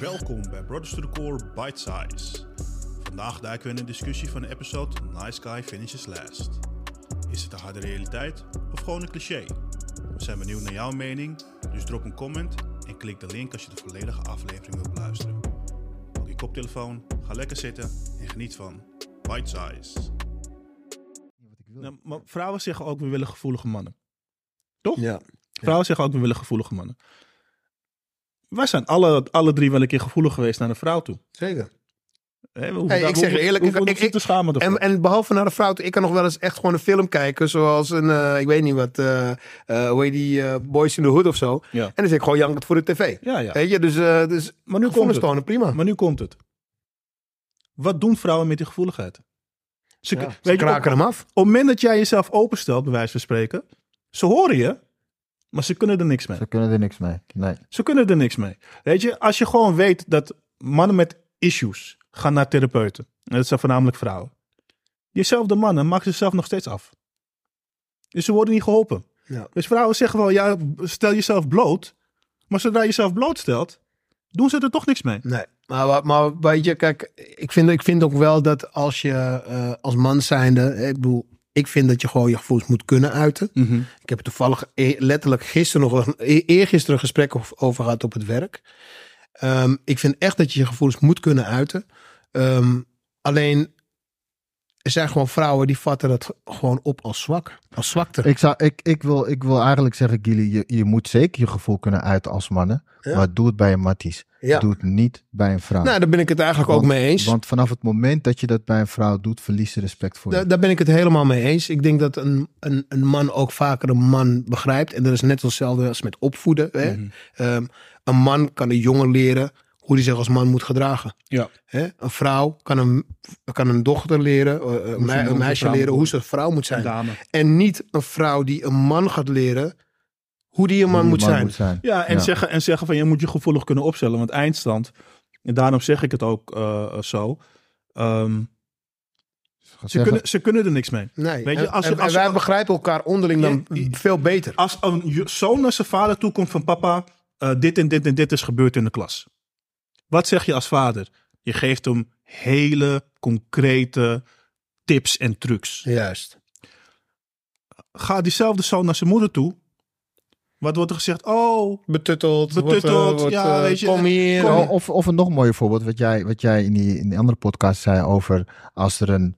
Welkom bij Brothers to the Core Bite Size. Vandaag duiken we in een discussie van de episode Nice Guy Finishes Last. Is het een harde realiteit of gewoon een cliché? We zijn benieuwd naar jouw mening, dus drop een comment en klik de link als je de volledige aflevering wilt beluisteren. Pak je koptelefoon, ga lekker zitten en geniet van Bite Size. Nou, maar vrouwen zeggen ook we willen gevoelige mannen. Toch? Ja. Vrouwen zeggen ook we willen gevoelige mannen. Wij zijn alle, alle drie wel een keer gevoelig geweest naar een vrouw toe. Zeker. We Hey, daar- ik zeg eerlijk, we ik- niet ik- te schamen ervoor. En, en behalve naar de vrouw, ik kan nog wel eens echt gewoon een film kijken. Zoals een, eh, ik weet niet wat, eh eh, hoe heet die, Boys in the Hood of zo. Ja. En dan zit ik gewoon jankend voor de tv. Ja, ja. Weet je, dus, dus Maar nu komt het. tonen, prima. Maar nu komt het. Wat doen vrouwen met die gevoeligheid? Ze, Ja, weet ze je, kraken op, hem af. op het moment dat jij jezelf openstelt, bij wijze van spreken, ze horen je, maar ze kunnen er niks mee. Ze kunnen er niks mee. Nee. Ze kunnen er niks mee. Weet je, als je gewoon weet dat mannen met issues gaan naar therapeuten, en dat zijn voornamelijk vrouwen, diezelfde mannen maken zichzelf nog steeds af. Dus ze worden niet geholpen. Ja. Dus vrouwen zeggen wel, ja, stel jezelf bloot, maar zodra je jezelf blootstelt, doen ze er toch niks mee. Nee, maar, maar weet je, kijk, ik vind, ik vind ook wel dat als je eh, als man zijnde, ik bedoel, ik vind dat je gewoon je gevoelens moet kunnen uiten. Ik heb toevallig e- letterlijk gisteren nog een, e- eergisteren een gesprek over gehad op het werk. Ehm, ik vind echt dat je je gevoelens moet kunnen uiten. Ehm, alleen, er zijn gewoon vrouwen die vatten dat gewoon op als zwak, als zwakte. Ik, zou, ik, ik, wil, ik wil eigenlijk zeggen, Gilly, je, je moet zeker je gevoel kunnen uiten als mannen. Ja. Maar doe het bij een matties. Ja. Doe het niet bij een vrouw. Nou, daar ben ik het eigenlijk ook mee eens. Want vanaf het moment dat je dat bij een vrouw doet, verlies je respect voor je. Daar, daar ben ik het helemaal mee eens. Ik denk dat een, een, een man ook vaker een man begrijpt. En dat is net hetzelfde als met opvoeden. Hè? Mhm. Ehm, een man kan een jongen leren hoe hij zich als man moet gedragen. Ja. Hè? Een vrouw kan een, kan een dochter leren, eh, een, hoe een ze meisje leren hoe ze een vrouw moet zijn. Dame. En niet een vrouw die een man gaat leren hoe die een man, moet, zijn. Ja, en, Ja. Zeggen, en zeggen van je moet je gevoelig kunnen opstellen. Want eindstand, en daarom zeg ik het ook eh, zo. ehm, ze, Zeggen- kunnen, ze kunnen er niks mee. Nee. Weet je, en, als en- als wij begrijpen elkaar onderling dan Je- veel beter. Als een zoon naar zijn vader toe komt van papa, eh, dit en dit en dit is gebeurd in de klas. Wat zeg je als vader? Je geeft hem hele concrete tips en trucs. Juist. Ga diezelfde zoon naar zijn moeder toe. Wat wordt er gezegd? Oh, Betutteld. Betutteld, wordt, eh, wordt, ja, eh, weet je, Kom hier. kom- of, of een nog mooier voorbeeld, wat jij, wat jij in, die, in die andere podcast zei over als er een,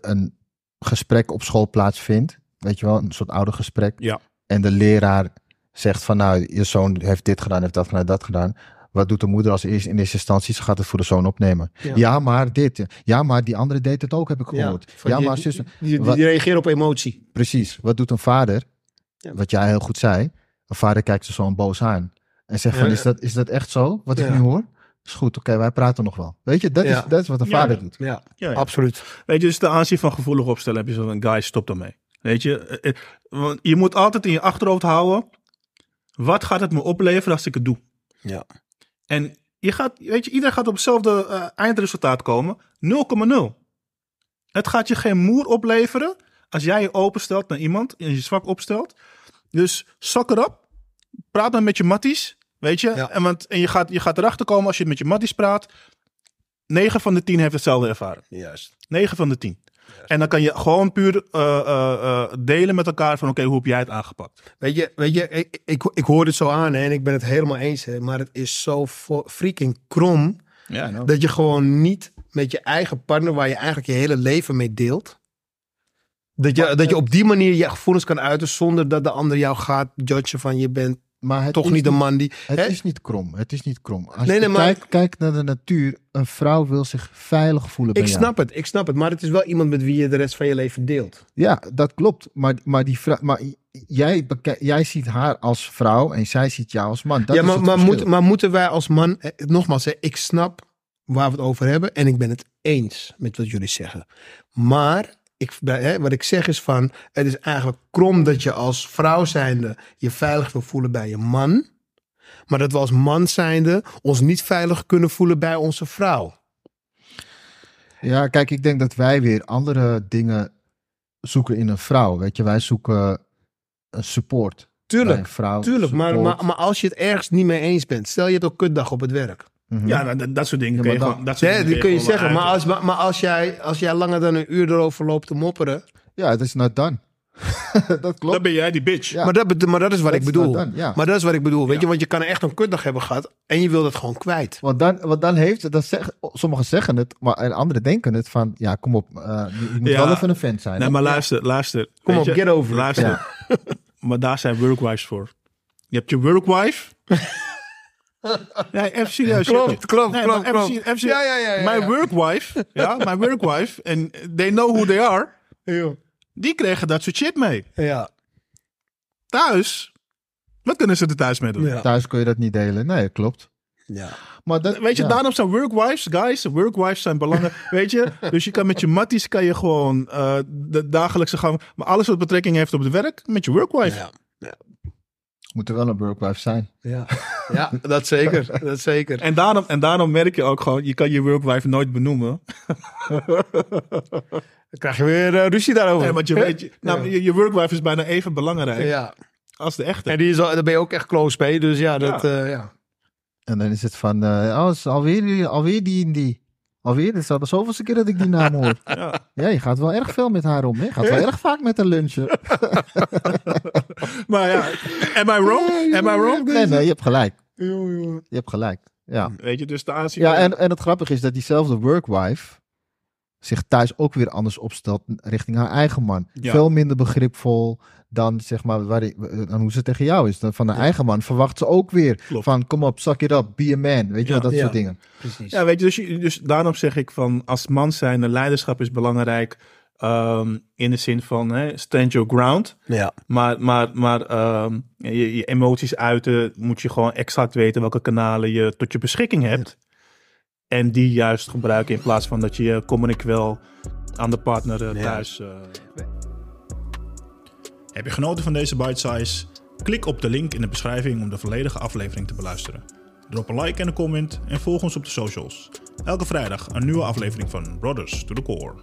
een gesprek op school plaatsvindt, weet je wel, een soort oude gesprek. Ja. En de leraar zegt van nou, je zoon heeft dit gedaan, heeft dat gedaan, dat gedaan. Wat doet de moeder als eerste in eerste instantie? Ze gaat het voor de zoon opnemen. Ja. Ja, maar dit. Ja, maar die andere deed het ook, heb ik gehoord. Ja, die- maar zus. Die, die, Wat- die reageren op emotie. Precies. Wat doet een vader? Ja. Wat jij heel goed zei. Een vader kijkt zijn zoon boos aan. En zegt Ja, van, is dat, is dat echt zo? Wat ik nu hoor? Is goed, oké, wij praten nog wel. Weet je, dat, Ja. is, dat is wat een Ja, vader ja. doet. Ja, ja, ja. absoluut. Weet je, dus ten aanzien van gevoelig opstellen heb je zo'n guy, stop daarmee. Weet je, eh, eh, want je moet altijd in je achterhoofd houden, wat gaat het me opleveren als ik het doe? Ja. En je gaat, weet je, iedereen gaat op hetzelfde eh, eindresultaat komen, 0,0. Het gaat je geen moer opleveren als jij je openstelt naar iemand en je zwak opstelt. Dus zak erop, praat dan met je matties, weet je. Ja. En, want, en je, gaat, je gaat erachter komen als je met je matties praat. 9 van de 10 heeft hetzelfde ervaren. Juist. 9 van de 10. En dan kan je gewoon puur eh, eh, eh, delen met elkaar van oké, hoe heb jij het aangepakt? Weet je, weet je ik, ik, ik hoor het zo aan hè, en ik ben het helemaal eens. Hè, maar het is zo freaking krom Ja, dat je gewoon niet met je eigen partner, waar je eigenlijk je hele leven mee deelt, dat je, dat je op die manier je gevoelens kan uiten zonder dat de ander jou gaat judgen van je bent Maar het toch niet een man die... Het hè? is niet krom. Het is niet krom. Als Nee, je nee, kijkt, kijkt naar de natuur, een vrouw wil zich veilig voelen bij Ik jou. snap het, ik snap het. Maar het is wel iemand met wie je de rest van je leven deelt. Ja, dat klopt. Maar, maar, die vrouw, maar jij, jij ziet haar als vrouw en zij ziet jou als man. Dat ja, is maar, maar, moet, maar moeten wij als man... eh, Nogmaals, hè, ik snap waar we het over hebben. En ik ben het eens met wat jullie zeggen. Maar ik, hè, wat ik zeg is van... Het is eigenlijk krom dat je als vrouw zijnde je veilig wil voelen bij je man. Maar dat we als man zijnde ons niet veilig kunnen voelen bij onze vrouw. Ja, kijk, ik denk dat wij weer andere dingen zoeken in een vrouw. Weet je, wij zoeken een support. bij Tuurlijk, een vrouw. tuurlijk. Maar, support. maar, maar als je het ergens niet mee eens bent. Stel je hebt een kutdag op het werk. Ja, nou, dat, dat soort dingen Ja, kun je maar dan- gewoon... Dat soort Ja, dingen die kun je zeggen. Maar, als, maar, maar als, jij, als jij langer dan een uur erover loopt te mopperen. Ja, het is not done. dat Dan klopt. ben jij die bitch. Ja. Maar, dat, maar dat is wat ik bedoel. dan. Maar dat is wat ik bedoel. Weet je, want je kan echt een kutdag hebben gehad. En je wil dat gewoon kwijt. Want dan, want dan heeft het, dat zeg, sommigen zeggen het, maar en anderen denken het van, ja, kom op, eh, je, moet Ja. wel even een fan zijn. Nee, hè? maar luister, luister. Kom op, je, get over. Luister. maar daar zijn workwives voor. Je hebt je workwife. nee, even serieus. Klopt, klopt, Nee, klopt, even even Ja, ja, ja, ja, Mijn workwife, ja, mijn workwife, en they know who they are, die kregen dat soort shit mee. Ja. Thuis, wat kunnen ze er thuis mee doen? Ja. Thuis kun je dat niet delen. Nee, klopt. ja. Maar dat, Weet je, ja. daarom zijn workwives, guys, workwives zijn belangrijk. weet je, dus je kan met je matties kan je gewoon eh, de dagelijkse gang, maar alles wat betrekking heeft op het werk, met je workwife. Ja. Moet er wel een workwife zijn. Ja. ja, dat zeker. Dat zeker. En daarom, en daarom merk je ook gewoon, je kan je workwife nooit benoemen. Dan krijg je weer eh, ruzie daarover. Nee, want je weet, je, nou, Ja. je, je workwife is bijna even belangrijk Ja. als de echte. En die is al, daar ben je ook echt close mee. Dus ja, dat... Ja. eh, ja. En dan is het van, eh oh, is alweer, die- alweer die en die. Alweer, het is al de zoveelste keer dat ik die naam hoor. Ja. Ja, je gaat wel erg veel met haar om. hè? Je gaat wel erg vaak met haar lunchen. Maar ja, am I wrong? Am I wrong? Nee, nee, je hebt gelijk. Je hebt gelijk. Ja, Weet je, dus de aanzien. ja en, en het grappige is dat diezelfde workwife zich thuis ook weer anders opstelt richting haar eigen man. Ja. Veel minder begripvol dan, zeg maar, waar die- dan hoe ze tegen jou is. Dan van haar eigen man verwacht ze ook weer Klopt. van, kom op, suck it up, be a man. Weet je Ja. wel, dat Ja. soort dingen. Precies. Ja, weet je, dus, dus daarom zeg ik van als man zijn, leiderschap is belangrijk. Ehm, in de zin van hè, stand your ground. Ja. Maar, maar, maar ehm, je, je emoties uiten moet je gewoon exact weten welke kanalen je tot je beschikking hebt. En die juist gebruiken in plaats van dat je je communic wel aan de partner eh, Ja. thuis. eh, Heb je genoten van deze bite size? Klik op de link in de beschrijving om de volledige aflevering te beluisteren. Drop een like en een comment en volg ons op de socials. Elke vrijdag een nieuwe aflevering van Brothers to the Core.